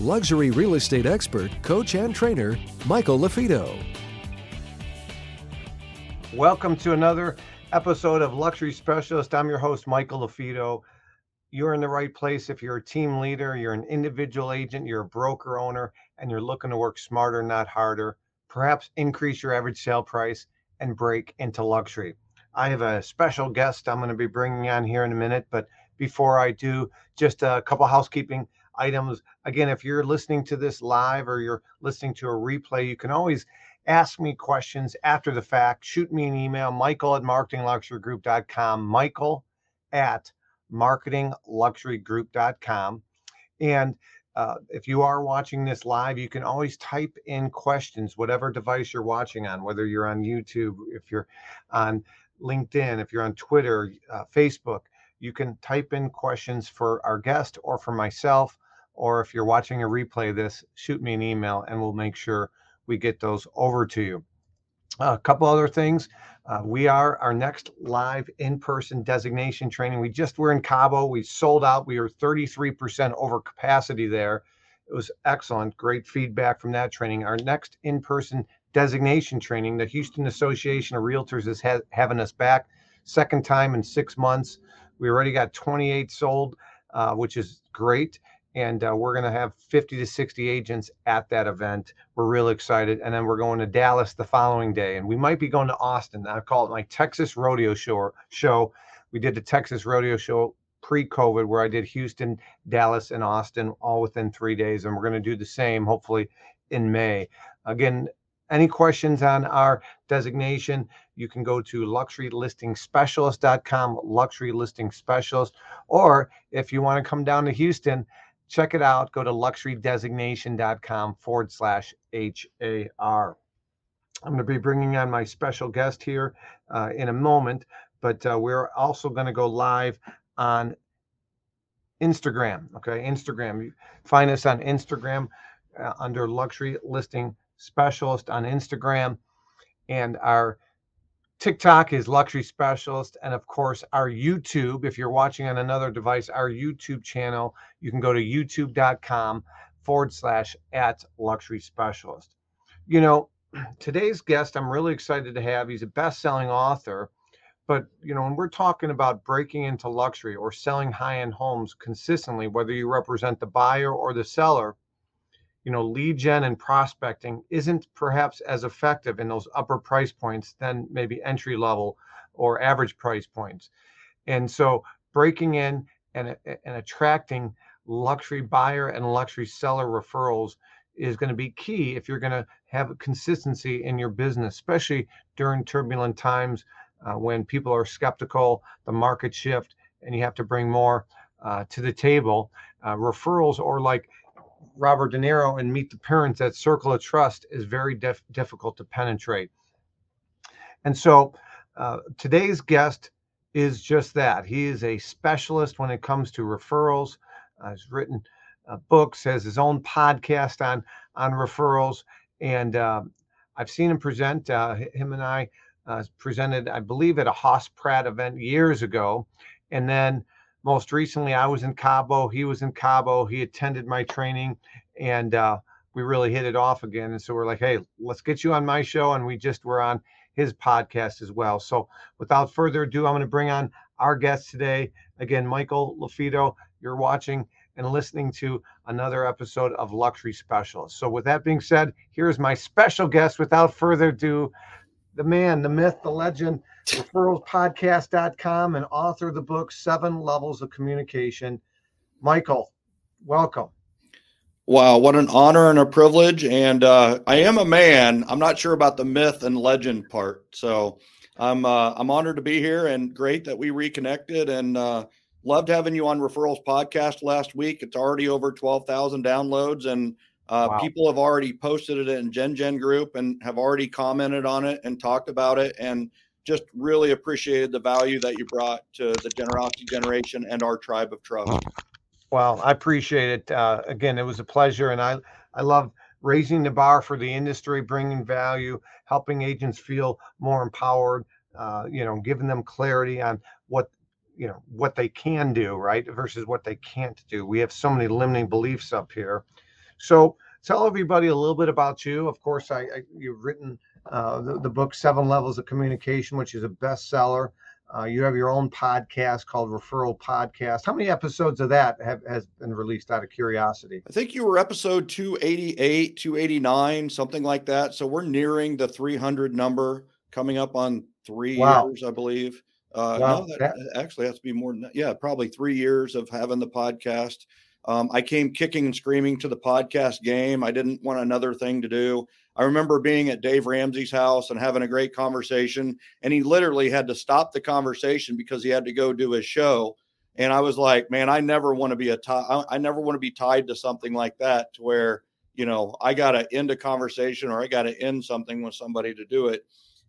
luxury real estate expert, coach, and trainer, Michael LaFido. Welcome to another episode of Luxury Specialist. I'm your host, Michael LaFido. You're in the right place if you're a team leader, you're an individual agent, you're a broker owner, and you're looking to work smarter, not harder. Perhaps increase your average sale price and break into luxury. I have a special guest I'm going to be bringing on here in a minute, but before I do, just a couple housekeeping items. Again, if you're listening to this live or you're listening to a replay, you can always ask me questions after the fact. Shoot me an email, michael at marketingluxurygroup.com, michael at marketingluxurygroup.com. And uh, if you are watching this live, you can always type in questions, whatever device you're watching on, whether you're on YouTube, if you're on LinkedIn, if you're on Twitter, uh, Facebook, you can type in questions for our guest or for myself or if you're watching a replay of this, shoot me an email and we'll make sure we get those over to you. A couple other things. Uh, we are our next live in-person designation training. We just were in Cabo. We sold out. We were 33% over capacity there. It was excellent. Great feedback from that training. Our next in-person designation training, the Houston Association of Realtors is ha- having us back. Second time in six months. We already got 28 sold, uh, which is great and uh, we're going to have 50 to 60 agents at that event. We're really excited. And then we're going to Dallas the following day, and we might be going to Austin. I call it my Texas Rodeo Show. Show. We did the Texas Rodeo Show pre-COVID, where I did Houston, Dallas, and Austin all within three days, and we're going to do the same hopefully in May. Again, any questions on our designation, you can go to luxurylistingspecialist.com, luxury specialist, or if you want to come down to Houston, check it out. Go to luxurydesignation.com forward slash HAR. I'm going to be bringing on my special guest here uh, in a moment, but uh, we're also going to go live on Instagram. Okay, Instagram. Find us on Instagram uh, under Luxury Listing Specialist on Instagram, and our TikTok is Luxury Specialist. And of course, our YouTube, if you're watching on another device, our YouTube channel, you can go to youtube.com forward slash at Luxury Specialist. You know, today's guest, I'm really excited to have. He's a best selling author. But, you know, when we're talking about breaking into luxury or selling high end homes consistently, whether you represent the buyer or the seller, you know lead gen and prospecting isn't perhaps as effective in those upper price points than maybe entry level or average price points. And so breaking in and, and attracting luxury buyer and luxury seller referrals is going to be key if you're going to have consistency in your business especially during turbulent times uh, when people are skeptical the market shift and you have to bring more uh, to the table. Uh, referrals or like Robert De Niro and Meet the Parents, that circle of trust is very dif- difficult to penetrate. And so uh, today's guest is just that. He is a specialist when it comes to referrals. Uh, he's written uh, books, has his own podcast on on referrals, and uh, I've seen him present. Uh, him and I uh, presented, I believe, at a Haas Pratt event years ago, and then most recently i was in cabo he was in cabo he attended my training and uh, we really hit it off again and so we're like hey let's get you on my show and we just were on his podcast as well. So without further ado i'm going to bring on our guest today. Again michael lafido you're watching and listening to another episode of luxury specialist. So with that being said here's my special guest. Without further ado the man the myth the legend referralspodcast.com and author of the book Seven Levels of Communication. Michael, welcome. Wow, what an honor and a privilege. And uh, I am a man. I'm not sure about the myth and legend part. So I'm uh, I'm honored to be here and great that we reconnected and uh, loved having you on Referrals Podcast last week. It's already over 12,000 downloads and Uh, Wow. People have already posted it in GenGen group and have already commented on it and talked about it, and just really appreciated the value that you brought to the generosity generation and our tribe of trust. Well, I appreciate it. Uh, again, it was a pleasure, and I I love raising the bar for the industry, bringing value, helping agents feel more empowered. Uh, you know, giving them clarity on what you know what they can do, right, versus what they can't do. We have so many limiting beliefs up here. So tell everybody a little bit about you. Of course, I, I you've written uh, the, the book Seven Levels of Communication, which is a bestseller. Uh, you have your own podcast called Referral Podcast. How many episodes of that have has been released out of curiosity? I think you were episode 288, 289, something like that. So we're nearing the 300 number coming up on three Wow. years, I believe. Uh, Wow, no, that, that- that actually has to be more than that. Yeah, probably three years of having the podcast. Um, I came kicking and screaming to the podcast game. I didn't want another thing to do. I remember being at Dave Ramsey's house and having a great conversation, and he literally had to stop the conversation because he had to go do his show. And I was like, man, I never want to be a I never want to be tied to something like that to where you know I got to end a conversation or I got to end something with somebody to do it.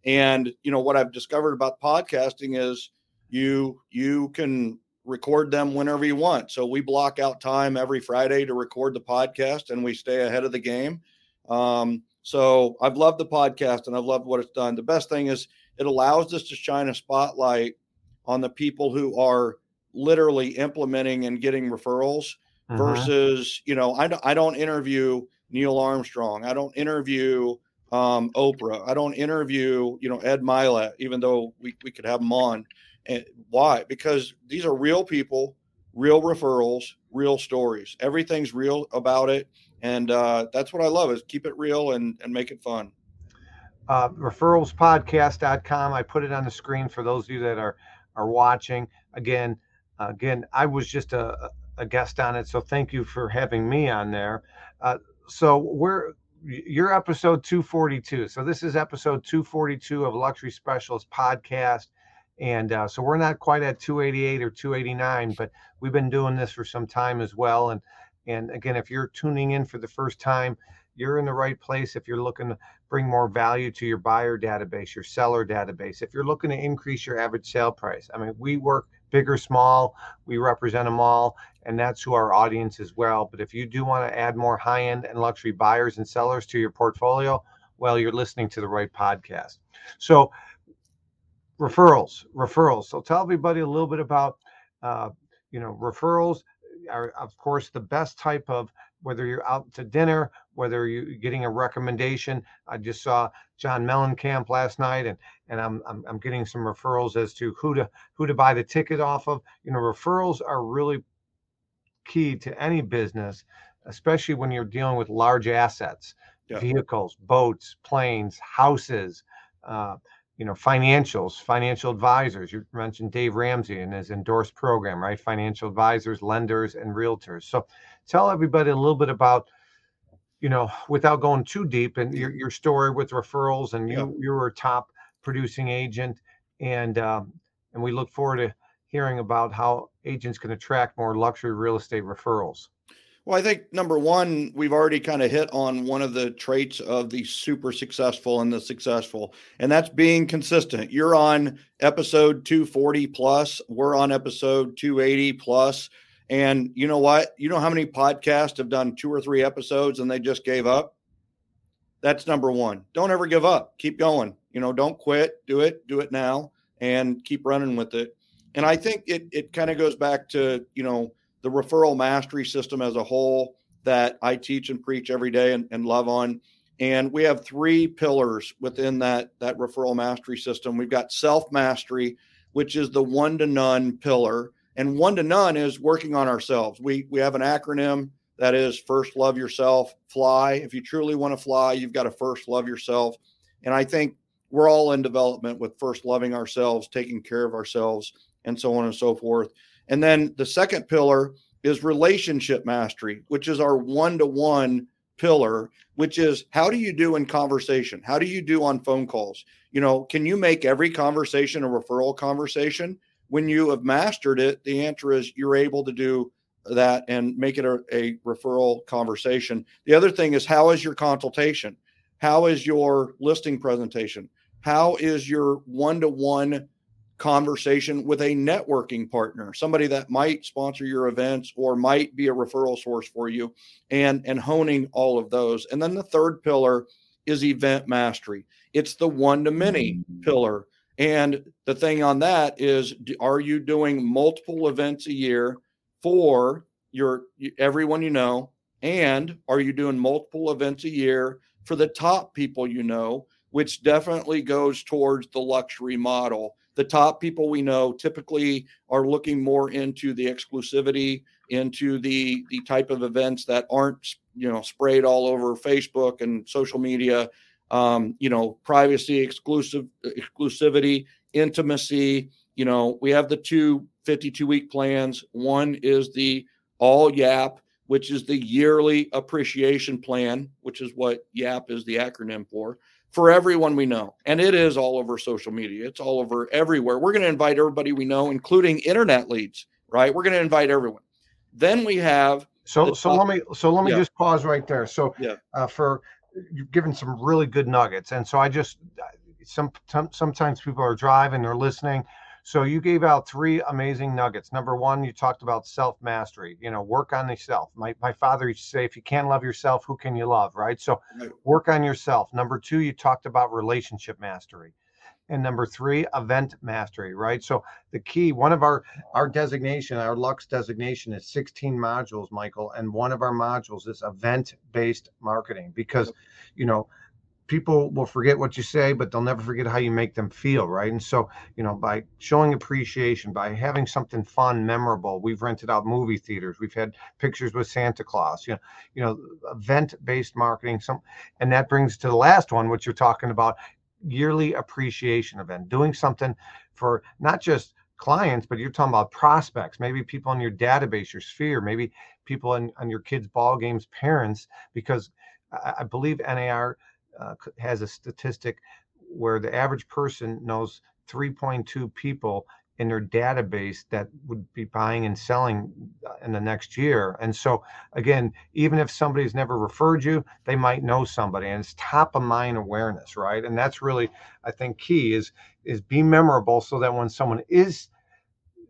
And you know what I've discovered about podcasting is you you can record them whenever you want. So we block out time every Friday to record the podcast, and we stay ahead of the game. Um, so I've loved the podcast and I've loved what it's done. The best thing is it allows us to shine a spotlight on the people who are literally implementing and getting referrals Mhm. versus you know I don't I don't interview Neil Armstrong I don't interview um, Oprah I don't interview you know Ed Mylett even though we, we could have them on and why because these are real people real referrals real stories everything's real about it and uh, that's what I love is keep it real and and make it fun uh, referralspodcast.com. I put it on the screen for those of you that are are watching. Again, uh, again, I was just a, a guest on it, so thank you for having me on there. Uh, so we're you're episode 242. So this is episode 242 of Luxury Specials podcast. And uh, so we're not quite at 288 or 289, but we've been doing this for some time as well. And and again, if you're tuning in for the first time, you're in the right place. If you're looking to bring more value to your buyer database, your seller database, if you're looking to increase your average sale price, I mean, we work big or small, we represent them all, and that's who our audience is well. But if you do want to add more high end and luxury buyers and sellers to your portfolio, well, you're listening to the right podcast. So, referrals, referrals. So, tell everybody a little bit about, uh, you know, referrals are, of course, the best type of whether you're out to dinner, whether you're getting a recommendation. I just saw John Mellencamp last night, and and I'm, I'm I'm getting some referrals as to who to who to buy the ticket off of. You know, referrals are really key to any business, especially when you're dealing with large assets, Yeah. vehicles, boats, planes, houses. Uh, you know, financials, financial advisors. You mentioned Dave Ramsey and his endorsed program, right? Financial advisors, lenders, and realtors. So, tell everybody a little bit about you know without going too deep and your, your story with referrals and you Yeah. you were a top producing agent and um, and we look forward to hearing about how agents can attract more luxury real estate referrals Well, I think number one, we've already kind of hit on one of the traits of the super successful and the successful, and that's being consistent. You're on episode 240 plus, we're on episode 280 plus. And you know what? You know how many podcasts have done two or three episodes and they just gave up? That's number one. Don't ever give up. Keep going. You know, don't quit. Do it. Do it now and keep running with it. And I think it it kind of goes back to, you know, the referral mastery system as a whole that I teach and preach every day and, and love on. And we have three pillars within that that referral mastery system. We've got self mastery, which is the one to none pillar, and one to none is working on ourselves. We we have an acronym that is first love yourself, fly. If you truly want to fly, you've got to first love yourself. And I think we're all in development with first loving ourselves, taking care of ourselves, and so on and so forth. And then the second pillar is relationship mastery, which is our one to one pillar, which is how do you do in conversation? How do you do on phone calls? You know, can you make every conversation a referral conversation? When you have mastered it, the answer is you're able to do that and make it a, a referral conversation. The other thing is how is your consultation? How is your listing presentation? How is your one to one conversation with a networking partner, somebody that might sponsor your events or might be a referral source for you, and, and honing all of those. And then the third pillar is event mastery, it's the one to many mm-hmm. pillar. And the thing on that is, are you doing multiple events a year for your everyone you know? And are you doing multiple events a year for the top people you know, which definitely goes towards the luxury model. The top people we know typically are looking more into the exclusivity, into the the type of events that aren't you know sprayed all over Facebook and social media. Um, you know, privacy, exclusive exclusivity, intimacy. You know, we have the two 52 week plans. One is the all YAP which is the yearly appreciation plan, which is what YAP is the acronym for, for everyone we know. And it is all over social media, it's all over everywhere. We're going to invite everybody we know, including internet leads, right? We're going to invite everyone. Then we have. So, so let me so let me yeah. just pause right there. So, yeah. Uh, for you've given some really good nuggets, and so I just some sometimes people are driving, they're listening so you gave out three amazing nuggets. Number one, you talked about self mastery. You know, work on yourself. My my father used to say, if you can't love yourself, who can you love? Right. So work on yourself. Number two, you talked about relationship mastery. And number three, event mastery, right? So the key, one of our our designation, our Lux designation is 16 modules, Michael, and one of our modules is event-based marketing because, you know, people will forget what you say, but they'll never forget how you make them feel, right? And so, you know, by showing appreciation, by having something fun, memorable, we've rented out movie theaters, we've had pictures with Santa Claus, you know, you know, event-based marketing. Some, and that brings to the last one, which you're talking about, yearly appreciation event, doing something for not just clients, but you're talking about prospects, maybe people in your database, your sphere, maybe people in on your kids' ball games, parents, because I, I believe NAR uh, has a statistic where the average person knows 3.2 people in their database that would be buying and selling uh, in the next year. And so, again, even if somebody's never referred you, they might know somebody, and it's top of mind awareness, right? And that's really, I think, key is is be memorable so that when someone is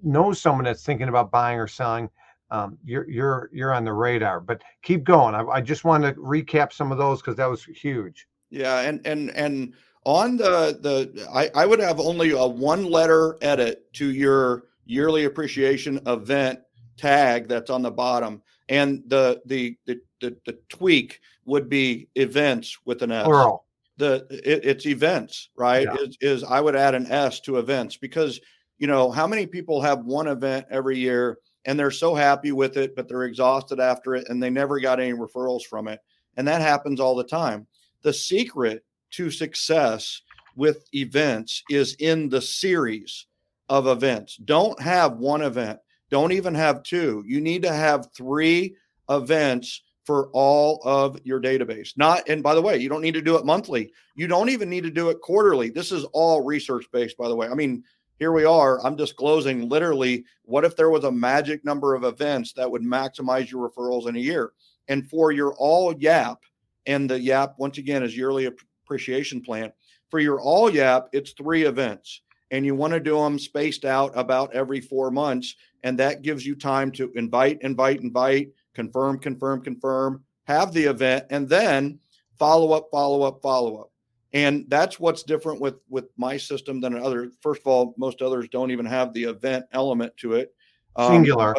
knows someone that's thinking about buying or selling, um, you're you're you're on the radar. But keep going. I, I just want to recap some of those because that was huge. Yeah, and and and on the the I, I would have only a one letter edit to your yearly appreciation event tag that's on the bottom, and the the the the, the tweak would be events with an S. Plural. The it, it's events, right? Yeah. Is, is I would add an S to events because you know how many people have one event every year and they're so happy with it, but they're exhausted after it and they never got any referrals from it, and that happens all the time the secret to success with events is in the series of events. Don't have one event, don't even have two. You need to have three events for all of your database. Not, and by the way, you don't need to do it monthly. You don't even need to do it quarterly. This is all research based, by the way. I mean, here we are. I'm disclosing literally what if there was a magic number of events that would maximize your referrals in a year? And for your all YAP, and the YAP, once again, is yearly appreciation plan. For your all YAP, it's three events, and you want to do them spaced out about every four months. And that gives you time to invite, invite, invite, confirm, confirm, confirm, have the event, and then follow up, follow up, follow up. And that's what's different with with my system than other. First of all, most others don't even have the event element to it. Um, Singular.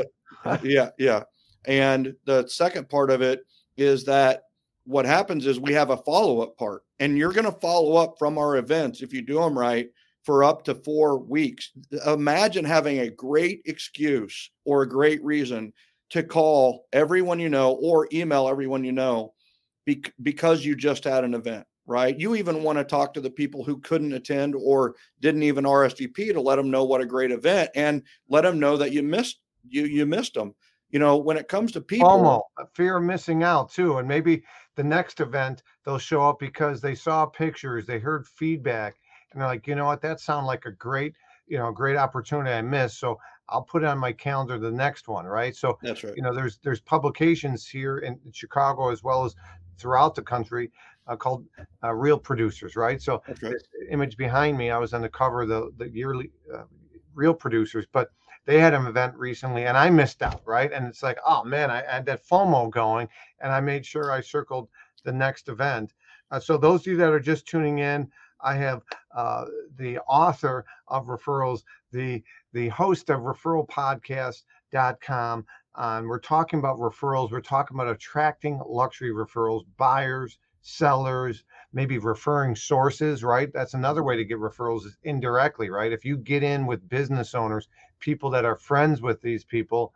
Yeah, yeah. And the second part of it is that what happens is we have a follow up part, and you're going to follow up from our events if you do them right for up to four weeks. Imagine having a great excuse or a great reason to call everyone you know or email everyone you know because you just had an event, right? You even want to talk to the people who couldn't attend or didn't even RSVP to let them know what a great event and let them know that you missed you you missed them. You know, when it comes to people, FOMO, fear of missing out too, and maybe the next event they'll show up because they saw pictures they heard feedback and they're like you know what that sounded like a great you know great opportunity i missed so I'll put it on my calendar the next one, right? So that's right. You know, there's there's publications here in Chicago as well as throughout the country uh, called uh, Real Producers, right? So right. the image behind me, I was on the cover of the the yearly uh, Real Producers, but they had an event recently and I missed out, right? And it's like, oh man, I, had that FOMO going, and I made sure I circled the next event. Uh, so those of you that are just tuning in, I have uh, the author of referrals, the the host of referralpodcast.com. Um, we're talking about referrals. We're talking about attracting luxury referrals, buyers, sellers, maybe referring sources, right? That's another way to get referrals is indirectly, right? If you get in with business owners, people that are friends with these people,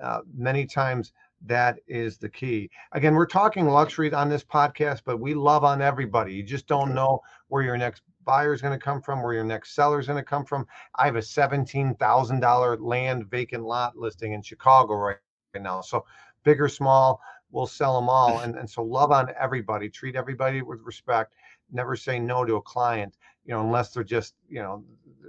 uh, many times that is the key. Again, we're talking luxury on this podcast, but we love on everybody. You just don't know where your next buyer is going to come from, where your next seller is going to come from. I have a $17,000 land vacant lot listing in Chicago right now. So big or small, we'll sell them all. And, and so love on everybody, treat everybody with respect, never say no to a client, you know, unless they're just, you know,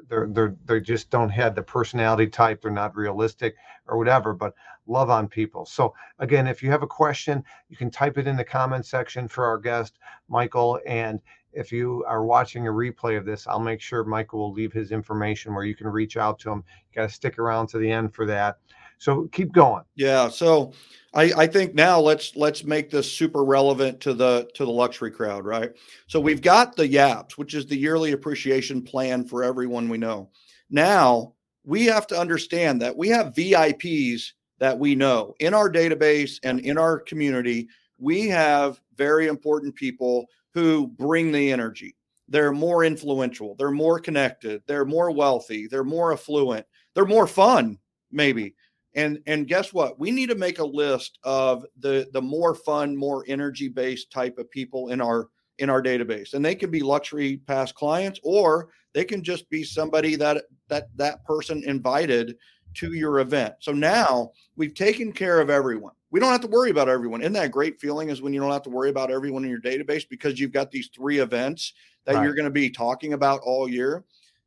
they're they're they just don't have the personality type they're not realistic or whatever but love on people. So again if you have a question you can type it in the comment section for our guest michael and if you are watching a replay of this i'll make sure michael will leave his information where you can reach out to him. You got to stick around to the end for that so keep going yeah so I, I think now let's let's make this super relevant to the to the luxury crowd, right? So we've got the YAPS, which is the yearly appreciation plan for everyone we know. Now we have to understand that we have VIPs that we know in our database and in our community. We have very important people who bring the energy. They're more influential, they're more connected, they're more wealthy, they're more affluent, they're more fun, maybe and and guess what? We need to make a list of the the more fun more energy based type of people in our in our database. And they can be luxury past clients or they can just be somebody that that that person invited to your event. So now we've taken care of everyone. We don't have to worry about everyone. Isn't that great feeling is when you don't have to worry about everyone in your database because you've got these three events that right. you're going to be talking about all year?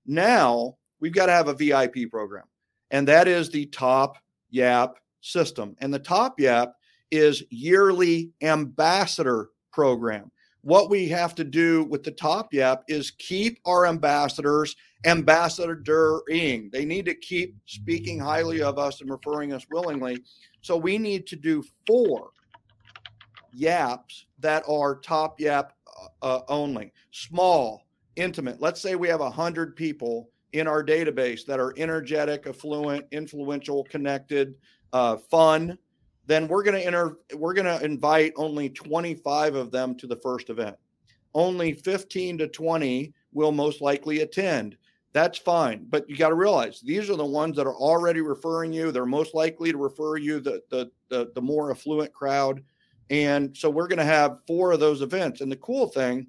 Now we've got to have a vip program and that is the top YAP system. And the top YAP is yearly ambassador program. What we have to do with the top YAP is keep our ambassadors ambassadoring. They need to keep speaking highly of us and referring us willingly. So we need to do four YAPs that are top YAP uh, uh only, small, intimate. Let's say we have 100 people in our database that are energetic, affluent, influential, connected, uh, fun, then we're going to enter. We're going to invite only 25 of them to the first event. Only 15 to 20 will most likely attend. That's fine, but you got to realize these are the ones that are already referring you. They're most likely to refer you the the the, the more affluent crowd, and so we're going to have four of those events. And the cool thing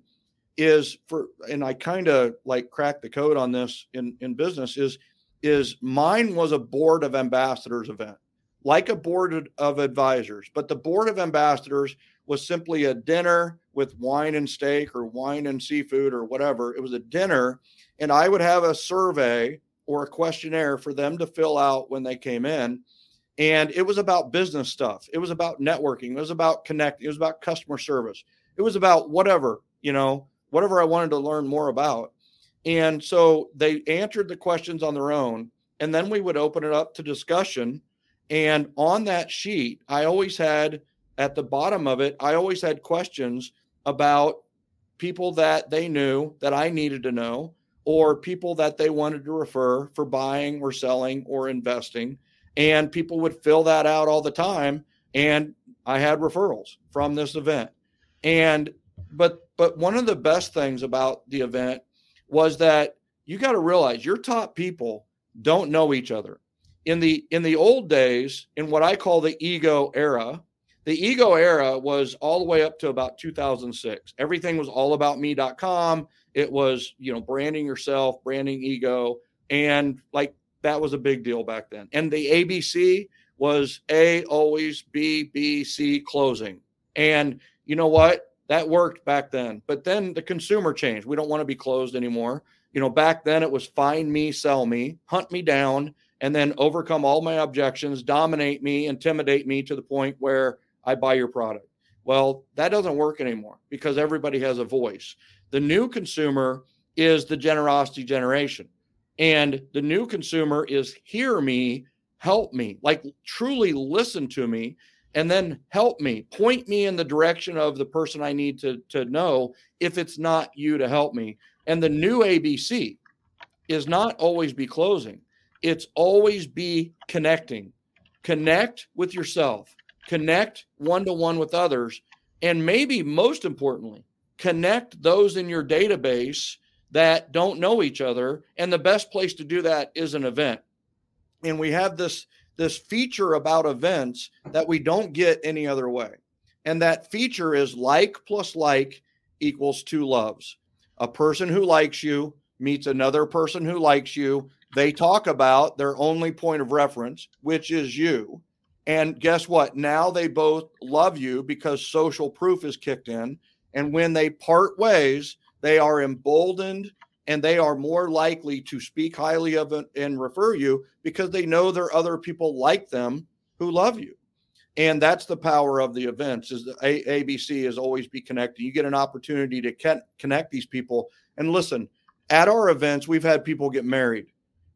is for and I kind of like cracked the code on this in in business is is mine was a board of ambassadors event like a board of advisors but the board of ambassadors was simply a dinner with wine and steak or wine and seafood or whatever. It was a dinner and I would have a survey or a questionnaire for them to fill out when they came in and it was about business stuff. It was about networking. It was about connecting it was about customer service. It was about whatever you know whatever I wanted to learn more about. And so they answered the questions on their own. And then we would open it up to discussion. And on that sheet, I always had at the bottom of it, I always had questions about people that they knew that I needed to know, or people that they wanted to refer for buying or selling or investing. And people would fill that out all the time. And I had referrals from this event. And but but one of the best things about the event was that you got to realize your top people don't know each other. In the in the old days, in what I call the ego era, the ego era was all the way up to about 2006. Everything was all about me.com. It was, you know, branding yourself, branding ego, and like that was a big deal back then. And the ABC was A always B B C closing. And you know what? That worked back then. But then the consumer changed. We don't want to be closed anymore. You know, back then it was find me, sell me, hunt me down, and then overcome all my objections, dominate me, intimidate me to the point where I buy your product. Well, that doesn't work anymore because everybody has a voice. The new consumer is the generosity generation. And the new consumer is hear me, help me, like truly listen to me, and then help me, point me in the direction of the person I need to, to know if it's not you to help me. And the new ABC is not always be closing, it's always be connecting. Connect with yourself, connect one to one with others, and maybe most importantly, connect those in your database that don't know each other. And the best place to do that is an event. And we have this this feature about events that we don't get any other way. And that feature is like plus like equals two loves. A person who likes you meets another person who likes you. They talk about their only point of reference which is you. And guess what? Now they both love you because social proof is kicked in. And when they part ways they are emboldened and they are more likely to speak highly of it and refer you because they know there are other people like them who love you. And that's the power of the events is the A- abc is always be connected. You get an opportunity to connect these people. And listen at our events we've had people get married.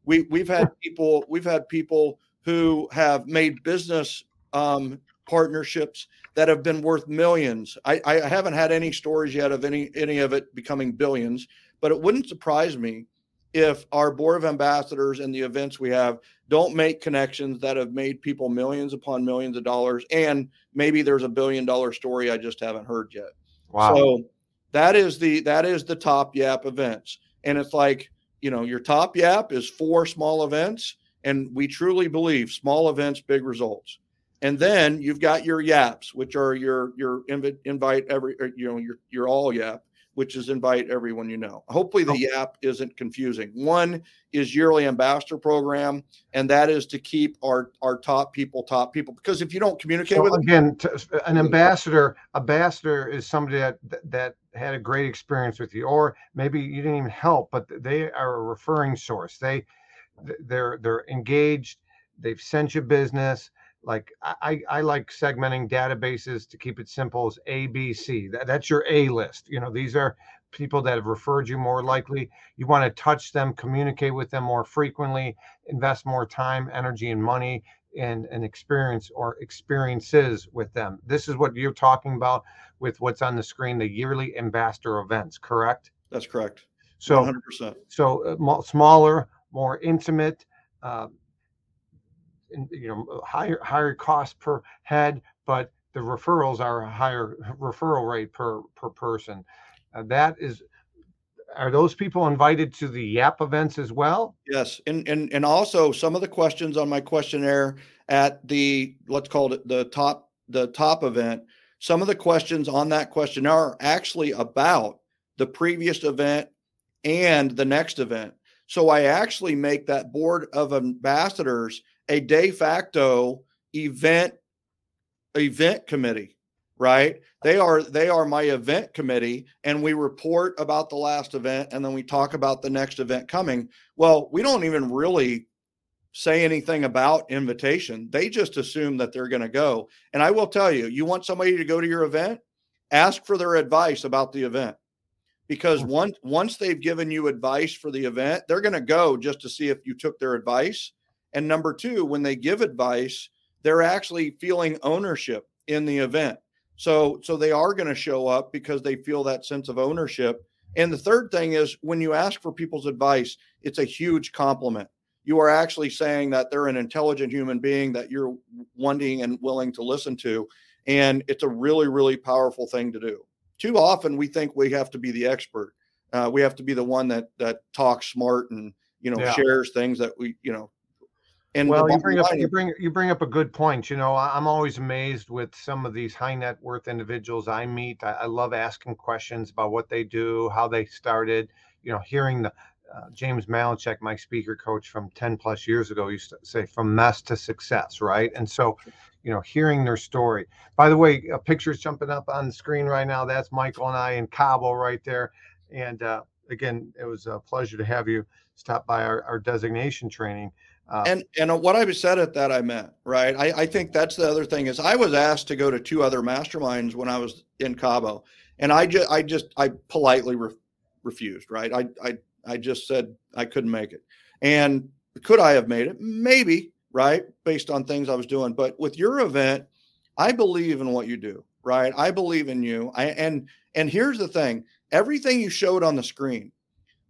We, we've had people we've had people who have made business um, partnerships that have been worth millions. I, I haven't had any stories yet of any any of it becoming billions, but it wouldn't surprise me if our board of ambassadors and the events we have don't make connections that have made people millions upon millions of dollars and maybe there's a billion dollar story i just haven't heard yet. Wow. So that is the that is the top yap events. And it's like you know your top yap is four small events and we truly believe small events big results. And then you've got your yaps, which are your your invite every you know your your all yap, which is invite everyone you know. Hopefully the oh. yap isn't confusing. One is yearly ambassador program, and that is to keep our our top people top people because if you don't communicate so with again, them, an ambassador ambassador is somebody that that had a great experience with you, or maybe you didn't even help, but they are a referring source. They they're they're engaged. They've sent you business like I, I like segmenting databases to keep it simple as A, B, C. That, that's your A list. You know, these are people that have referred you more likely. You want to touch them, communicate with them more frequently, invest more time, energy, and money and an experience or experiences with them. This is what you're talking about with what's on the screen, the yearly ambassador events, correct? That's correct. So 100%. So uh, smaller, more intimate, uh, you know higher higher cost per head, but the referrals are a higher referral rate per per person. Uh, that is are those people invited to the YAP events as well? Yes, and and and also some of the questions on my questionnaire at the let's call it the top the top event. Some of the questions on that questionnaire are actually about the previous event and the next event. So I actually make that board of ambassadors a de facto event event committee right? They are they are my event committee and we report about the last event and then we talk about the next event coming. Well we don't even really say anything about invitation. They just assume that they're going to go. And i will tell you you want somebody to go to your event? Ask for their advice about the event. Because mm. once once they've given you advice for the event they're going to go just to see if you took their advice and number two, when they give advice, they're actually feeling ownership in the event. So, so they are going to show up because they feel that sense of ownership. And the third thing is when you ask for people's advice, it's a huge compliment. You are actually saying that they're an intelligent human being that you're wanting and willing to listen to. And it's a really, really powerful thing to do. Too often we think we have to be the expert. Uh, we have to be the one that that talks smart and you know yeah. shares things that we you know and well, you bring up you bring you bring up a good point. You know, I'm always amazed with some of these high net worth individuals I meet. I, I love asking questions about what they do, how they started. You know, hearing the uh, James Malinchak, my speaker coach from 10 plus years ago, used to say from mess to success, right? And so, you know, hearing their story. By the way, a picture's jumping up on the screen right now. That's Michael and I in Cabo right there. And uh, again, it was a pleasure to have you stop by our, our designation training. Uh, and and what I said at that I meant right. I, I think that's the other thing is I was asked to go to two other masterminds when I was in Cabo, and I just I just I politely re- refused. Right. I I I just said I couldn't make it. And could I have made it? Maybe. Right. Based on things I was doing, but with your event, I believe in what you do. Right. I believe in you. I and and here's the thing: everything you showed on the screen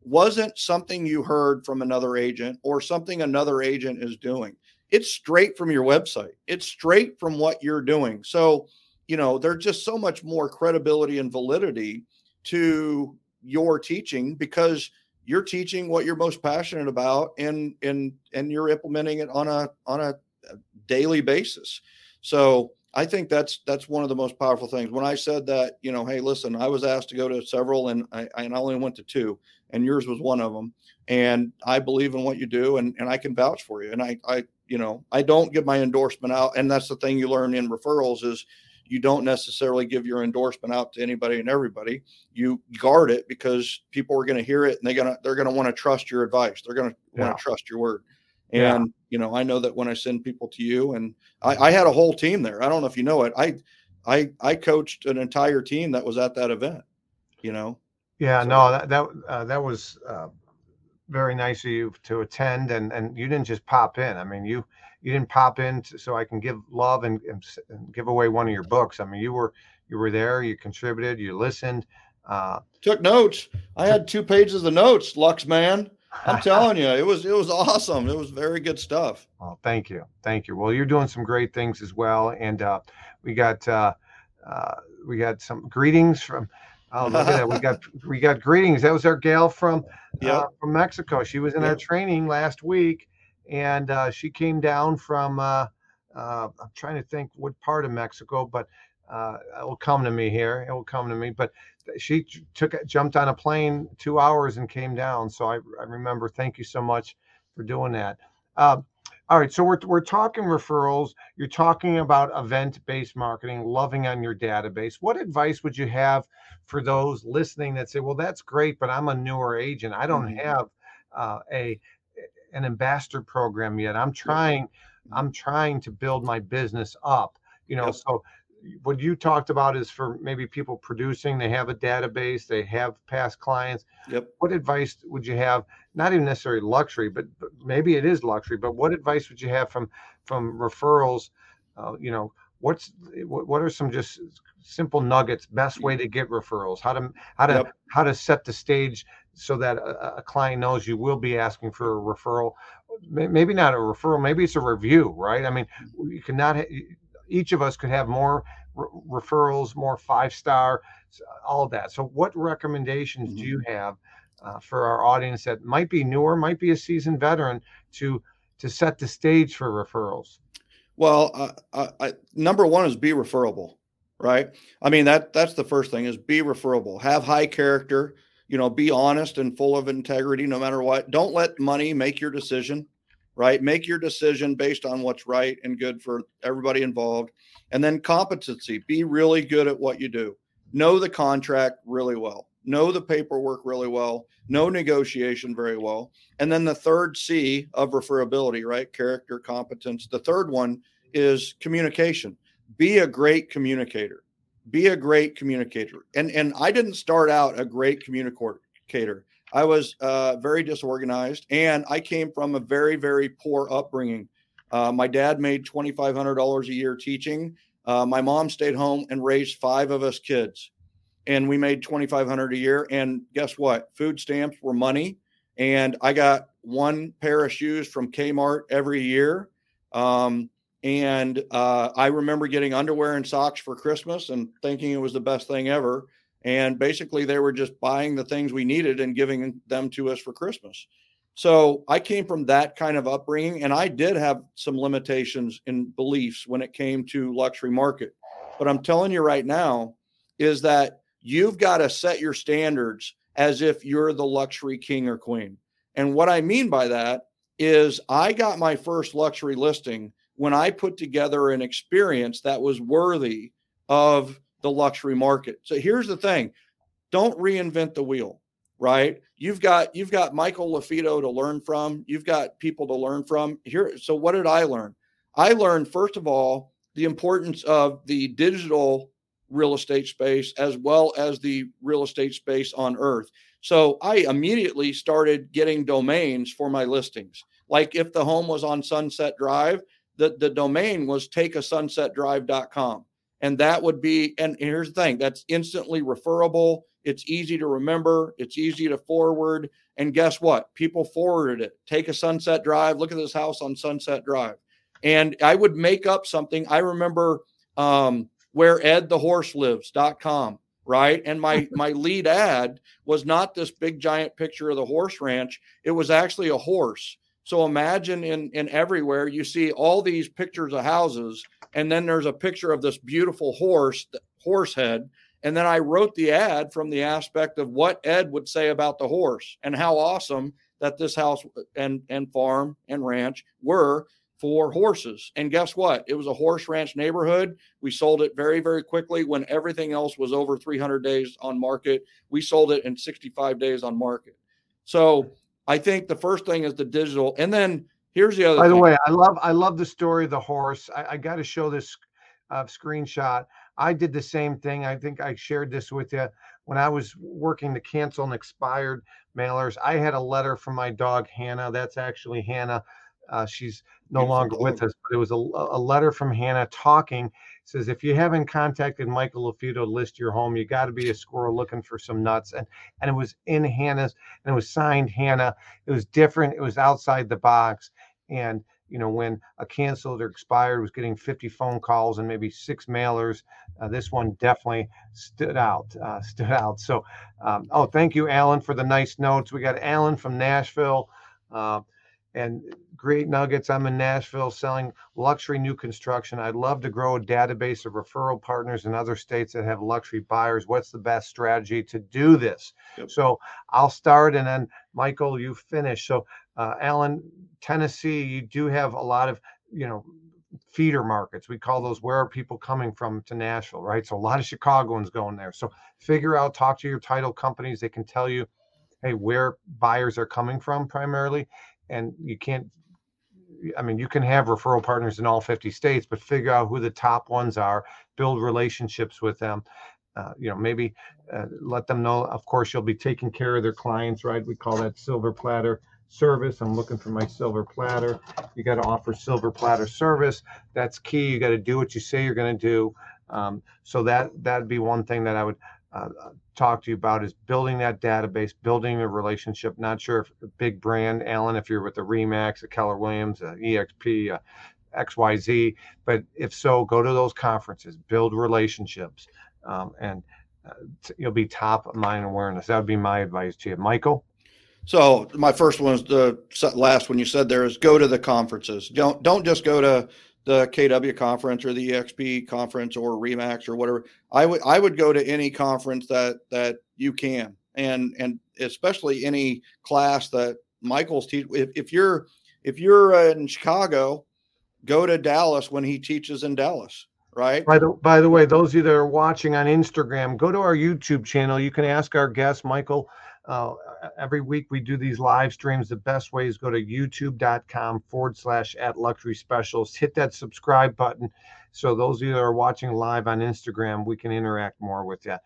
wasn't something you heard from another agent or something another agent is doing. It's straight from your website. It's straight from what you're doing. So, you know, there's just so much more credibility and validity to your teaching because you're teaching what you're most passionate about and and and you're implementing it on a on a daily basis. So, I think that's that's one of the most powerful things. When I said that, you know, hey, listen, I was asked to go to several, and I, and I only went to two, and yours was one of them. And I believe in what you do, and and I can vouch for you. And I I you know I don't give my endorsement out, and that's the thing you learn in referrals is you don't necessarily give your endorsement out to anybody and everybody. You guard it because people are going to hear it, and they're gonna they're gonna want to trust your advice. They're gonna yeah. want to trust your word. And yeah. you know, I know that when I send people to you, and I, I, had a whole team there. I don't know if you know it. I I I coached an entire team that was at that event. You know. Yeah, so. no, that that uh, that was uh, very nice of you to attend, and and you didn't just pop in. I mean, you you didn't pop in to, so I can give love and, and, and, give away one of your books. I mean, you were you were there, you contributed, you listened, uh, took notes. I had two pages of notes, Lux man. I'm telling you, it was it was awesome. It was very good stuff. Well, thank you, thank you. Well, you're doing some great things as well, and uh, we got uh, uh, we got some greetings from. Oh, look at that! We got we got greetings. That was our gal from yep. Uh, from Mexico. She was in yep. our training last week, and uh, she came down from. Uh, I'm trying to think what part of Mexico, but it will come to me here. It will come to me. But she took jumped on a plane two hours and came down. So I, I remember. Thank you so much for doing that. All right, so we're we're talking referrals. You're talking about event-based marketing, loving on your database. What advice would you have for those listening that say, "Well, that's great, but I'm a newer agent. I don't mm-hmm. have uh, a an ambassador program yet. I'm trying. I'm trying to build my business up." You know, yep. so what you talked about is for maybe people producing they have a database they have past clients yep what advice would you have not even necessarily luxury but, but maybe it is luxury but what advice would you have from from referrals uh, you know what's what, what are some just simple nuggets best way to get referrals how to how to yep. how to set the stage so that a, a client knows you will be asking for a referral maybe not a referral maybe it's a review right i mean you cannot each of us could have more re- referrals, more five star, all of that. So, what recommendations mm-hmm. do you have uh, for our audience that might be newer, might be a seasoned veteran to to set the stage for referrals? Well, uh, uh I, number one is be referable, right? I mean that that's the first thing is be referable. Have high character. You know, be honest and full of integrity, no matter what. Don't let money make your decision right? Make your decision based on what's right and good for everybody involved. And then competency, be really good at what you do. Know the contract really well, know the paperwork really well, know negotiation very well. And then the third C of referability, right? Character, competence. The third one is communication. Be a great communicator. Be a great communicator. And and I didn't start out a great communicator. I was uh, very disorganized, and I came from a very, very poor upbringing. Uh, my dad made twenty five hundred dollars a year teaching. Uh, my mom stayed home and raised five of us kids, and we made twenty five hundred a year. And guess what? Food stamps were money, and I got one pair of shoes from Kmart every year. Um, and uh, I remember getting underwear and socks for Christmas and thinking it was the best thing ever and basically they were just buying the things we needed and giving them to us for christmas so i came from that kind of upbringing and i did have some limitations in beliefs when it came to luxury market but i'm telling you right now is that you've got to set your standards as if you're the luxury king or queen and what i mean by that is i got my first luxury listing when i put together an experience that was worthy of the luxury market. So here's the thing don't reinvent the wheel, right? You've got you've got Michael LaFido to learn from. You've got people to learn from. Here, so what did I learn? I learned first of all the importance of the digital real estate space as well as the real estate space on earth. So I immediately started getting domains for my listings. Like if the home was on Sunset Drive, the, the domain was takeasunsetdrive.com. And that would be, and here's the thing that's instantly referable. It's easy to remember, it's easy to forward. And guess what? People forwarded it. Take a Sunset Drive, look at this house on Sunset Drive. And I would make up something. I remember um, where Ed the horse lives.com, right? And my my lead ad was not this big giant picture of the horse ranch. It was actually a horse. So imagine in in everywhere you see all these pictures of houses, and then there's a picture of this beautiful horse, horse head. And then I wrote the ad from the aspect of what Ed would say about the horse and how awesome that this house and and farm and ranch were for horses. And guess what? It was a horse ranch neighborhood. We sold it very, very quickly when everything else was over 300 days on market. We sold it in 65 days on market. So I think the first thing is the digital. And then here's the other By the thing. way, I love I love the story of the horse. I, I got to show this uh, screenshot. I did the same thing. I think I shared this with you when I was working to cancel and expired mailers. I had a letter from my dog Hannah. That's actually Hannah. Uh, she's no longer with us, but it was a, a letter from Hannah talking. It says, if you haven't contacted Michael LaFido to list your home, you got to be a squirrel looking for some nuts. And and it was in Hannah's, and it was signed Hannah. It was different. It was outside the box. And you know, when a canceled or expired was getting 50 phone calls and maybe six mailers, uh, this one definitely stood out. Uh, stood out. So, um, oh, thank you, Alan, for the nice notes. We got Alan from Nashville. Uh, and great nuggets. I'm in Nashville selling luxury new construction. I'd love to grow a database of referral partners in other states that have luxury buyers. What's the best strategy to do this? Yep. So I'll start and then Michael, you finish. So uh, Alan, Tennessee, you do have a lot of, you know, feeder markets. We call those where are people coming from to Nashville, right? So a lot of Chicagoans going there. So figure out, talk to your title companies. They can tell you, hey, where buyers are coming from primarily. And you can't, I mean, you can have referral partners in all 50 states, but figure out who the top ones are, build relationships with them. Uh, you know, maybe uh, let them know. Of course, you'll be taking care of their clients, right? We call that silver platter service. I'm looking for my silver platter. You got to offer silver platter service. That's key. You got to do what you say you're going to do. Um, so that that'd be one thing that I would uh, talk to you about is building that database, building a relationship. Not sure if a big brand, Alan, if you're with the Remax, a Keller Williams, a EXP, a XYZ, but if so, go to those conferences, build relationships, um, and uh, you'll be top of mind awareness. That would be my advice to you, Michael. So my first one is the last one you said there is go to the conferences. Don't don't just go to the KW conference or the EXP conference or Remax or whatever. I would I would go to any conference that that you can and and especially any class that Michael's teach. If, if you're if you're uh, in Chicago, go to Dallas when he teaches in Dallas, right? By the by the way, those of you that are watching on Instagram, go to our YouTube channel. You can ask our guest Michael. Uh, every week we do these live streams. The best way is go to youtube.com forward slash at luxury specials. Hit that subscribe button. So those of you that are watching live on Instagram, we can interact more with you.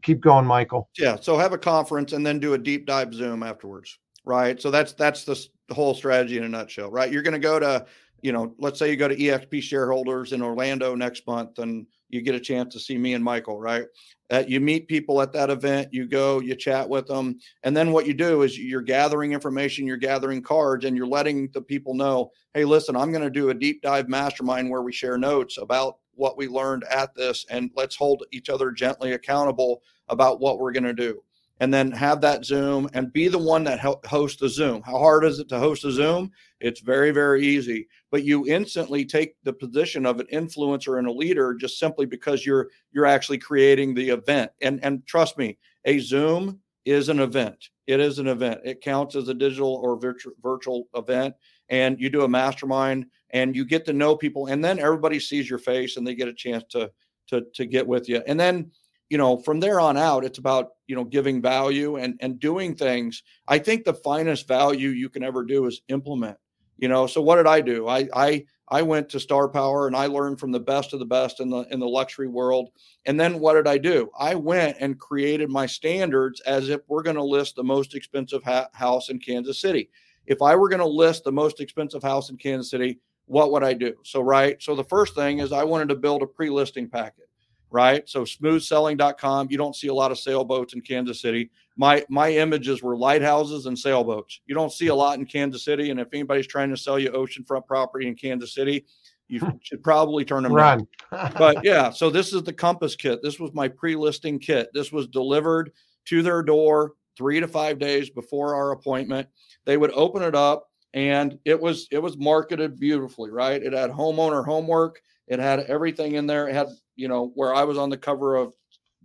Keep going, Michael. Yeah. So have a conference and then do a deep dive Zoom afterwards, right? So that's that's the whole strategy in a nutshell, right? You're going to go to, you know, let's say you go to EXP shareholders in Orlando next month, and you get a chance to see me and Michael, right? Uh, you meet people at that event, you go, you chat with them, and then what you do is you're gathering information, you're gathering cards, and you're letting the people know, hey, listen, I'm going to do a deep dive mastermind where we share notes about what we learned at this, and let's hold each other gently accountable about what we're going to do and then have that Zoom and be the one that ho- hosts the Zoom. How hard is it to host a Zoom? It's very, very easy. But you instantly take the position of an influencer and a leader just simply because you're you're actually creating the event. And and trust me, a Zoom is an event. It is an event. It counts as a digital or virtual virtual event. And you do a mastermind and you get to know people, and then everybody sees your face and they get a chance to to to get with you. And then you know, from there on out, it's about, you know, giving value and, and doing things. I think the finest value you can ever do is implement, you know. So what did I do? I, I, I went to Star Power and I learned from the best of the best in the in the luxury world. And then what did I do? I went and created my standards as if we're going to list the most expensive ha- house in Kansas City. If I were going to list the most expensive house in Kansas City, what would I do? So right, so the first thing is I wanted to build a pre-listing packet right? So smoothselling.com. You don't see a lot of sailboats in Kansas City. My my images were lighthouses and sailboats. You don't see a lot in Kansas City. And if anybody's trying to sell you oceanfront property in Kansas City, you should probably turn them Run. but yeah, so this is the compass kit. This was my pre-listing kit. This was delivered to their door three to five days before our appointment. They would open it up and it was it was marketed beautifully, right? It had homeowner homework. It had everything in there. It had you know, where I was on the cover of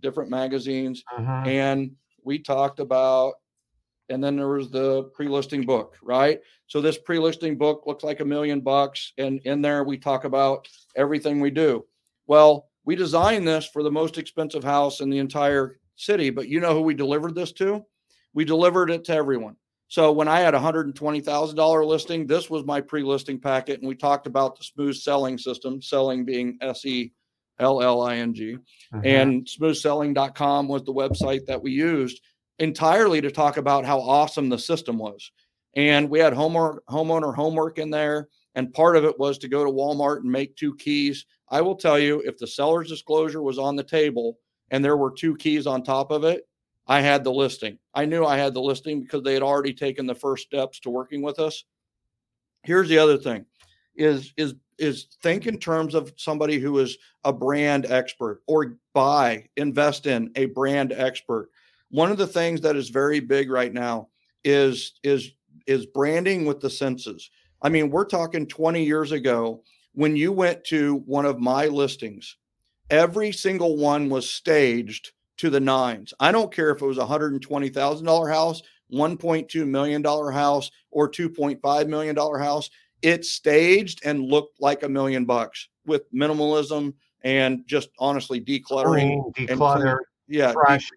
different magazines uh-huh. and we talked about and then there was the pre-listing book, right? So this pre-listing book looks like a million bucks and in there we talk about everything we do. Well, we designed this for the most expensive house in the entire city, but you know who we delivered this to? We delivered it to everyone. So when I had a hundred and twenty thousand dollar listing, this was my pre-listing packet, and we talked about the smooth selling system, selling being S E L L I N G. Uh-huh. And smoothselling.com was the website that we used entirely to talk about how awesome the system was. And we had homework, homeowner homework in there. And part of it was to go to Walmart and make two keys. I will tell you, if the seller's disclosure was on the table and there were two keys on top of it, I had the listing. I knew I had the listing because they had already taken the first steps to working with us. Here's the other thing is is is think in terms of somebody who is a brand expert or buy invest in a brand expert one of the things that is very big right now is is is branding with the senses i mean we're talking 20 years ago when you went to one of my listings every single one was staged to the nines i don't care if it was a $120000 house 1.2 million dollar house or 2.5 million dollar house it staged and looked like a million bucks with minimalism and just honestly decluttering, Clean, declutter, yeah, fresh.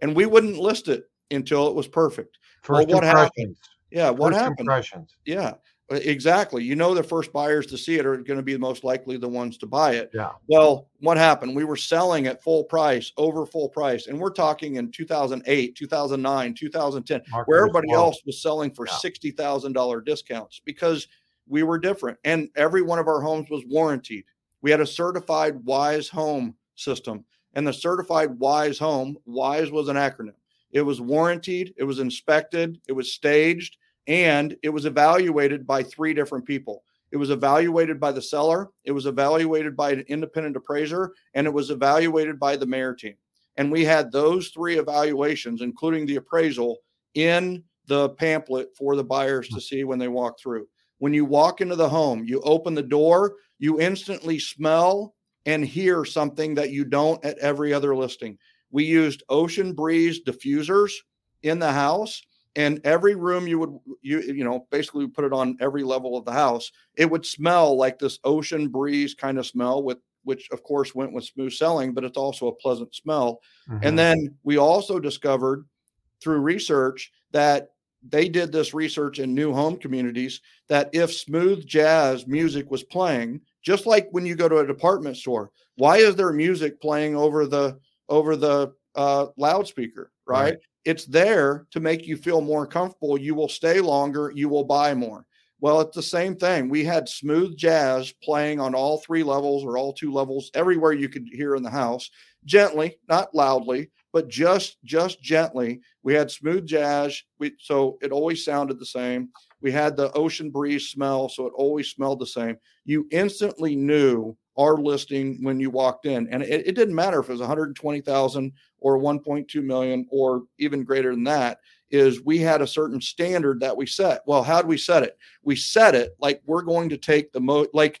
and we wouldn't list it until it was perfect. First well, what happened? Yeah, what First happened? Impressions. Yeah, exactly. You know, the first buyers to see it are going to be the most likely the ones to buy it. Yeah. Well, what happened? We were selling at full price, over full price, and we're talking in 2008, 2009, 2010, Market where everybody else was selling for yeah. sixty thousand dollar discounts because we were different. And every one of our homes was warranted. We had a certified WISE home system. And the certified WISE home, WISE was an acronym. It was warranted, it was inspected, it was staged, and it was evaluated by three different people. It was evaluated by the seller, it was evaluated by an independent appraiser, and it was evaluated by the mayor team. And we had those three evaluations, including the appraisal, in the pamphlet for the buyers to see when they walk through. When you walk into the home, you open the door, you instantly smell and hear something that you don't at every other listing. We used ocean breeze diffusers in the house and every room you would you you know basically put it on every level of the house it would smell like this ocean breeze kind of smell with which of course went with smooth selling but it's also a pleasant smell mm-hmm. and then we also discovered through research that they did this research in new home communities that if smooth jazz music was playing, just like when you go to a department store, why is there music playing over the over the uh, loudspeaker? Right? right? It's there to make you feel more comfortable. You will stay longer. You will buy more. Well, it's the same thing. We had smooth jazz playing on all three levels or all two levels, everywhere you could hear in the house, gently, not loudly, but just just gently. We had smooth jazz, we, so it always sounded the same. We had the ocean breeze smell, so it always smelled the same. You instantly knew our listing when you walked in, and it, it didn't matter if it was 120,000 or 1.2 million or even greater than that. Is we had a certain standard that we set. Well, how do we set it? We set it like we're going to take the most like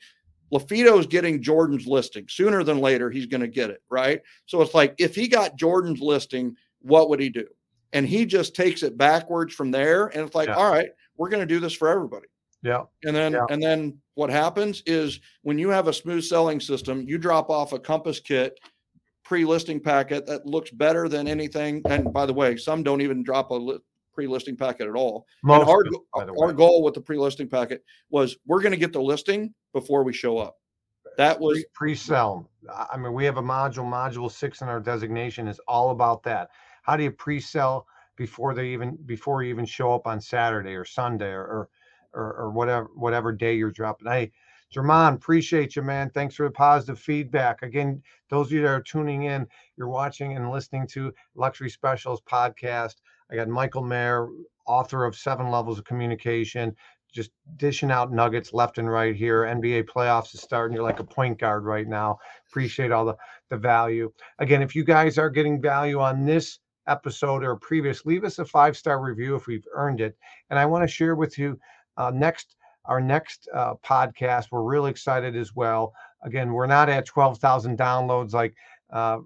LaFido is getting Jordan's listing sooner than later. He's going to get it right. So it's like if he got Jordan's listing, what would he do? And he just takes it backwards from there. And it's like, yeah. all right, we're going to do this for everybody. Yeah. And then yeah. and then what happens is when you have a smooth selling system, you drop off a compass kit pre-listing packet that looks better than anything. And by the way, some don't even drop a li- pre-listing packet at all. Most and our, our goal with the pre-listing packet was we're going to get the listing before we show up. That was Pre- pre-sell. I I mean, we have a module, module six in our designation is all about that. How do you pre-sell before they even, before you even show up on Saturday or Sunday or, or, or whatever, whatever day you're dropping. Hey, Jermon, appreciate you, man. Thanks for the positive feedback. Again, those of you that are tuning in, you're watching and listening to Luxury Specials podcast. I got Michael Maher, author of Seven Levels of Communication, just dishing out nuggets left and right here. NBA playoffs is starting. You're like a point guard right now. Appreciate all the, the value. Again, if you guys are getting value on this episode or previous, leave us a five star review if we've earned it. And I want to share with you uh, next our next uh, podcast. We're really excited as well. Again, we're not at 12,000 downloads like uh,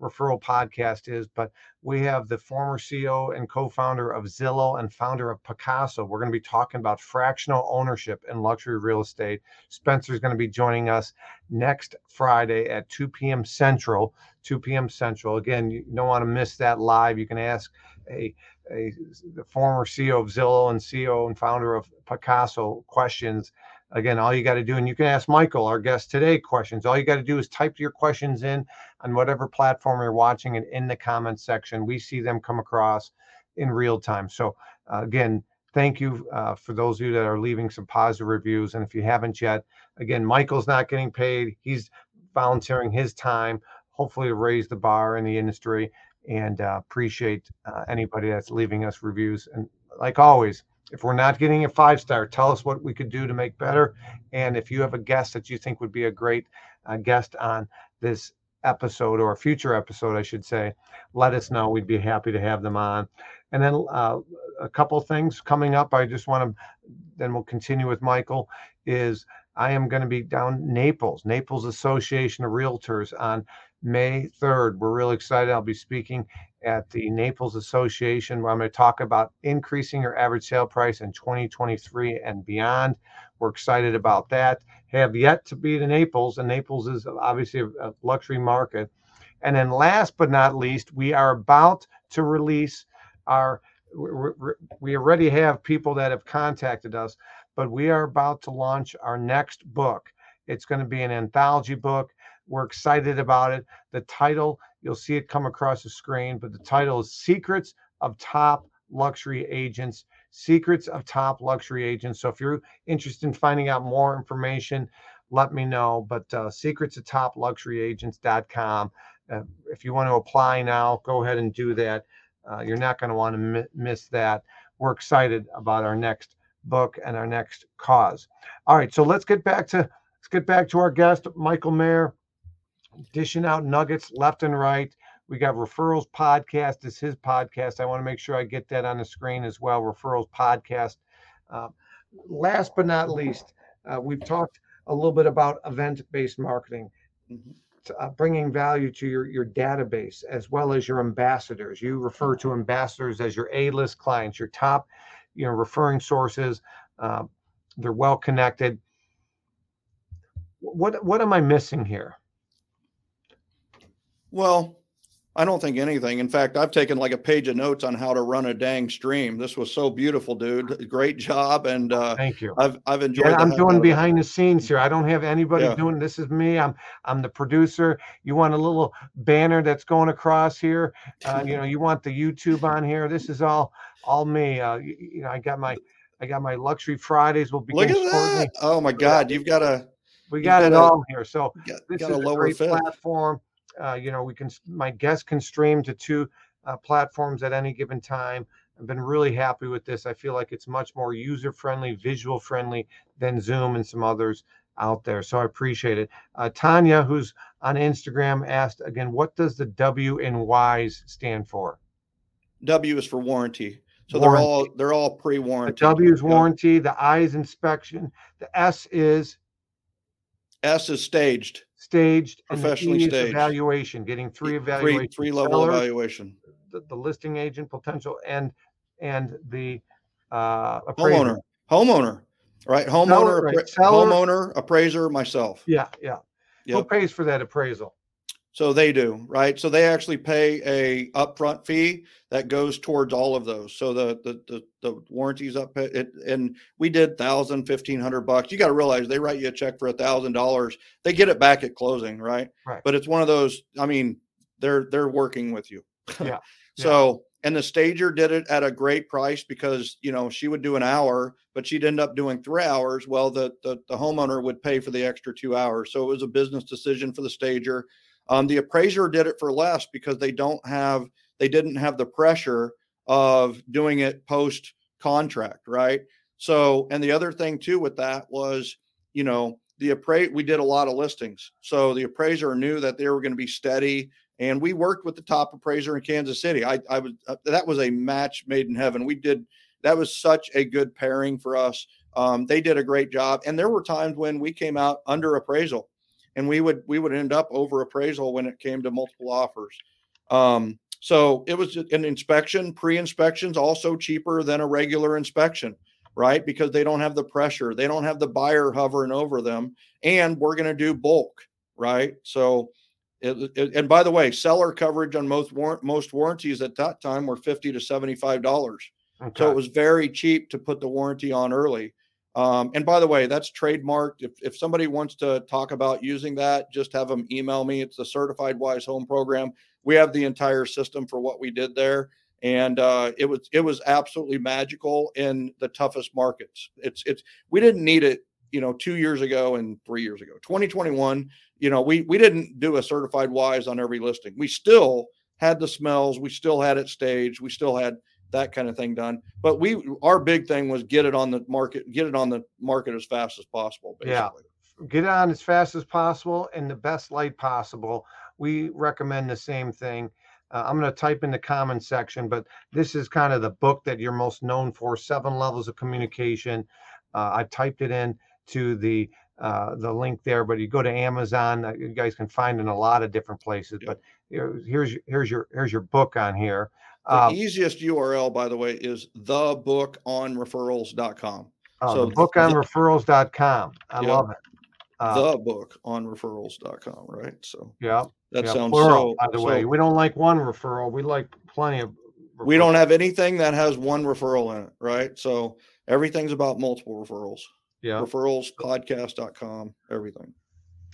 Referral Podcast is, but we have the former CEO and co-founder of Zillow and founder of Pacaso. We're going to be talking about fractional ownership in luxury real estate. Spencer's going to be joining us next Friday at 2 p.m. Central. 2 p.m. Central. Again, you don't want to miss that live. You can ask a, a the former CEO of Zillow and CEO and founder of Pacaso questions. Again, all you got to do, and you can ask Michael, our guest today, questions. All you got to do is type your questions in on whatever platform you're watching and in the comments section. We see them come across in real time. So, uh, again, thank you uh, for those of you that are leaving some positive reviews. And if you haven't yet, again, Michael's not getting paid. He's volunteering his time, hopefully to raise the bar in the industry. And uh, appreciate uh, anybody that's leaving us reviews. And like always, if we're not getting a five star, tell us what we could do to make better. And if you have a guest that you think would be a great uh, guest on this episode or a future episode, I should say, let us know. We'd be happy to have them on. And then uh, a couple things coming up. I just want to, then we'll continue with Michael. Is I am going to be down Naples, Naples Association of Realtors on May 3rd. We're really excited. I'll be speaking at the Naples Association where I'm going to talk about increasing your average sale price in 2023 and beyond. We're excited about that. Have yet to be to Naples, and Naples is obviously a, a luxury market. And then last but not least, we are about to release our we already have people that have contacted us, but we are about to launch our next book. It's going to be an anthology book. We're excited about it. The title, you'll see it come across the screen, but the title is Secrets of Top Luxury Agents. Secrets of Top Luxury Agents. So if you're interested in finding out more information, let me know. But uh, secrets of top luxury agents.com. Uh, if you want to apply now, go ahead and do that. Uh, you're not going to want to mi- miss that. We're excited about our next book and our next cause. All right, so let's get back to let's get back to our guest, Michael Maher, dishing out nuggets left and right. We got referrals podcast. Is his podcast. I want to make sure I get that on the screen as well. Referrals podcast. Uh, last but not least, uh, we've talked a little bit about event-based marketing. Mhm. Uh, bringing value to your, your database as well as your ambassadors. You refer to ambassadors as your A-list clients, your top, you know, referring sources. Uh, they're well connected. What what am I missing here? Well, I don't think anything. In fact, I've taken like a page of notes on how to run a dang stream. This was so beautiful, dude. Great job, and uh, Thank you. I've I've enjoyed. Yeah, I'm doing it. behind the scenes here. I don't have anybody Yeah. doing this. Is me. I'm I'm the producer. You want a little banner that's going across here. Uh, you know, you want the YouTube on here. This is all all me. Uh, you, you know, I got my I got my luxury Fridays. Will be Look at shortly. that! Oh my God, you've got a We You've got it a- all here. So got, this got is a a lower great fifth. platform. Uh, you know, we can my guests can stream to two uh, platforms at any given time. I've been really happy with this. I feel like it's much more user friendly, visual friendly than Zoom and some others out there. So I appreciate it. Uh, Tanya, who's on Instagram, asked again, what does the W and Y's stand for? W is for warranty. So they're all they're all pre-warranty. W is warranty. The I is inspection. The S is S is staged. Staged. And the Professionally E staged. evaluation, getting three Three evaluations. three level Seller, evaluation. the, the listing agent potential and and the uh appraiser. Homeowner. Homeowner. Right. Homeowner. right. Seller. Homeowner. Appraiser. Myself. Yeah, yeah. Who pays for that appraisal? So they do, right? So they actually pay a upfront fee that goes towards all of those. So the the the, the warranties up it, and we did thousand, fifteen hundred bucks. You got to realize they write you a check for a thousand dollars. They get it back at closing, right? Right. But it's one of those. I mean, they're they're working with you. Yeah. so and the stager did it at a great price because you know she would do an hour, but she'd end up doing three hours. Well, the the, the homeowner would pay for the extra two hours. So it was a business decision for the stager um, the appraiser did it for less because they don't have they didn't have the pressure of doing it post contract, right? So, and the other thing too with that was, you know, the appraise we did a lot of listings, so the appraiser knew that they were going to be steady, and we worked with the top appraiser in Kansas City. I, I was uh, that was a match made in heaven. We did that was such a good pairing for us. Um, they did a great job, and there were times when we came out under appraisal and we would we would end up over appraisal when it came to multiple offers. Um, so it was an inspection. Pre-inspections also cheaper than a regular inspection, right? Because they don't have the pressure, they don't have the buyer hovering over them, and we're going to do bulk, right? So. It, it, and by the way, seller coverage on most war- most warranties at that time were fifty to seventy five dollars. Okay. So it was very cheap to put the warranty on early. Um, and by the way, that's trademarked. If, if somebody wants to talk about using that, just have them email me. It's the Certified Wise Home Program. We have the entire system for what we did there, and uh, it was it was absolutely magical in the toughest markets. It's it's we didn't need it, you know, two years ago and three years ago. 2021, you know, we we didn't do a Certified Wise on every listing. We still had the smells. We still had it staged. We still had that kind of thing done. But we our big thing was get it on the market, get it on the market as fast as possible. Basically. Yeah, get it on as fast as possible in the best light possible. We recommend the same thing. Uh, I'm going to type in the comment section, but this is kind of the book that you're most known for: Seven Levels of Communication. Uh, I typed it in to the uh, the link there, but you go to Amazon. Uh, you guys can find in a lot of different places. But here's here's your here's your book on here. The um, easiest URL, by the way, is thebookonreferrals.com. Oh, so bookonreferrals.com. I yeah, love it. Uh, the book on referrals.com, right? So yeah, that yeah, sounds plural, so, by the so, way. We don't like one referral. We like plenty of referrals. we don't have anything that has one referral in it, right? So everything's about multiple referrals. Yeah. Referralspodcast.com, everything.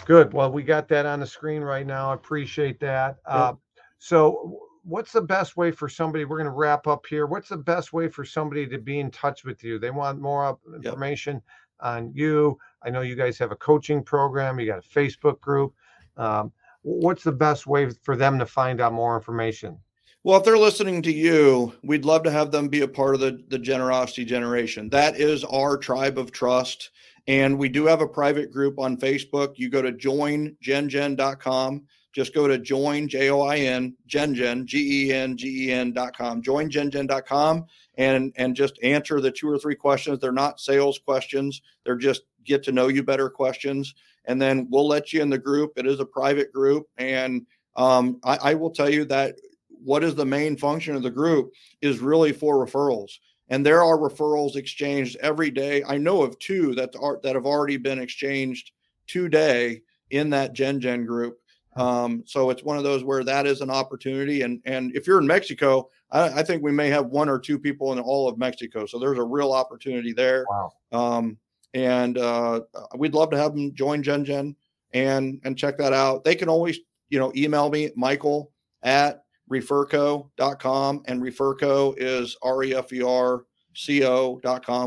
Good. Well, we got that on the screen right now. I appreciate that. Yep. Uh, so what's the best way for somebody we're going to wrap up here what's the best way for somebody to be in touch with you? They want more information yep. on you. I know you guys have a coaching program you got a facebook group. Um, what's the best way for them to find out more information? Well if they're listening to you we'd love to have them be a part of the, the generosity generation. That is our tribe of trust and we do have a private group on facebook. You go to joingengen.com just go to join, J O I N, GenGen, G E N G E N dot com, Join joingengen.com, and, and just answer the two or three questions. They're not sales questions, they're just get to know you better questions. And then we'll let you in the group. It is a private group. And um, I, I will tell you that what is the main function of the group is really for referrals and there are referrals exchanged every day. I know of two that are that have already been exchanged today in that Gen Gen group. Um, so it's one of those where that is an opportunity. And and if you're in Mexico, I, I, think we may have one or two people in all of Mexico. So there's a real opportunity there. Wow. Um, and uh, we'd love to have them join Gen Gen and and check that out. They can always you know email me Michael at referco.com and referco is r-e-f-e-r-c-o.com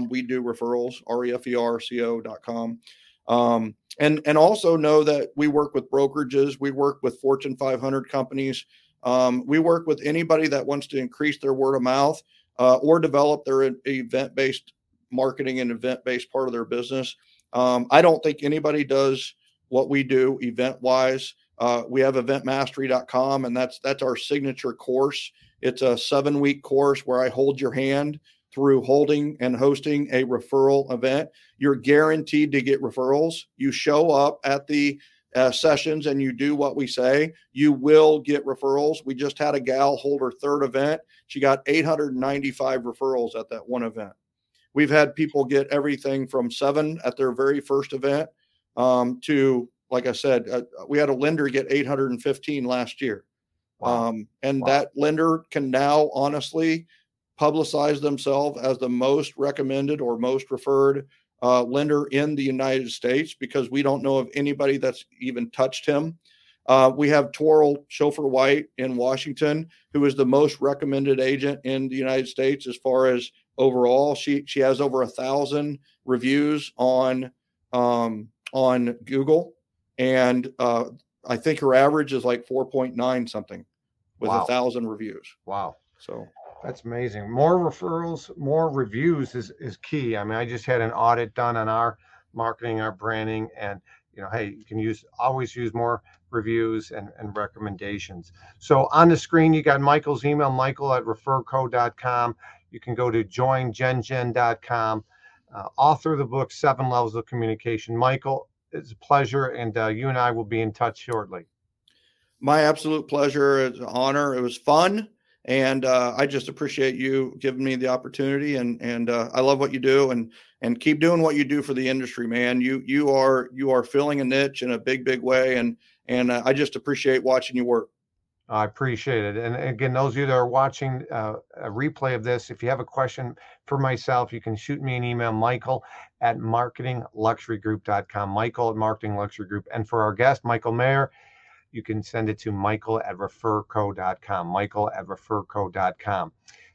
we do referrals r-e-f-e-r-c-o.com um, and and also know that we work with brokerages, we work with Fortune 500 companies, um, we work with anybody that wants to increase their word of mouth uh, or develop their event based marketing and event based part of their business. Um, I don't think anybody does what we do event wise. Uh, we have eventmastery.com, and that's that's our signature course. It's a seven week course where I hold your hand through holding and hosting a referral event. You're guaranteed to get referrals. You show up at the uh, sessions and you do what we say, you will get referrals. We just had a gal hold her third event. She got 895 referrals at that one event. We've had people get everything from seven at their very first event um, to like I said, uh, we had a lender get 815 last year. Wow. Um, and Wow. that lender can now honestly publicize themselves as the most recommended or most referred uh, lender in the United States because we don't know of anybody that's even touched him. Uh, we have Toral Chauffeur White in Washington, who is the most recommended agent in the United States as far as overall. She she has over a thousand reviews on um, on Google, and uh, I think her average is like four point nine something with Wow. a thousand reviews. Wow. So That's amazing. More referrals, more reviews is, is key. I mean, I just had an audit done on our marketing, our branding, and you know, hey, you can use always use more reviews and, and recommendations. So on the screen, you got Michael's email, michael at referco.com. You can go to joingengen.com. Uh, author of the book, Seven Levels of Communication. Michael, it's a pleasure, and uh, you and I will be in touch shortly. my absolute pleasure. It's an honor. It was fun. And uh, I just appreciate you giving me the opportunity, and and uh, I love what you do, and and keep doing what you do for the industry, man. You you are you are filling a niche in a big big way, and and uh, I just appreciate watching you work. I appreciate it. And again, those of you that are watching uh, a replay of this, if you have a question for myself, you can shoot me an email, Michael at marketingluxurygroup.com, Michael at marketingluxurygroup. And for our guest, Michael Maher, you can send it to Michael at referco.com, Michael at referco.com.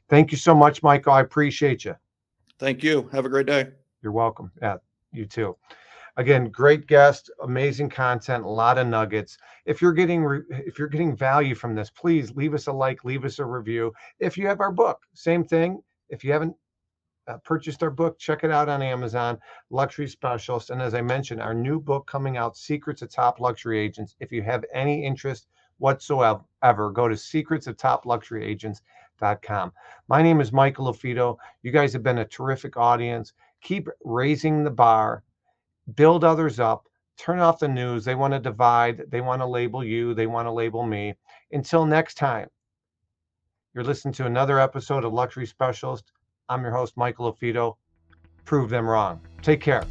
Thank you so much, Michael. I appreciate you. Thank you. Have a great day. You're welcome. Yeah, you too. Again, great guest, amazing content, a lot of nuggets. If you're getting re- if you're getting value from this, please leave us a like, leave us a review. If you have our book, same thing. If you haven't uh, purchased our book, check it out on Amazon, Luxury Specialist. And as I mentioned, our new book coming out, Secrets of Top Luxury Agents. If you have any interest whatsoever, go to secrets of top luxury agents.com. My name is Michael LaFido. You guys have been a terrific audience. Keep raising the bar, build others up, turn off the news. They want to divide, they want to label you, they want to label me. Until next time, you're listening to another episode of Luxury Specialist. I'm your host, Michael LaFido. Prove them wrong. Take care.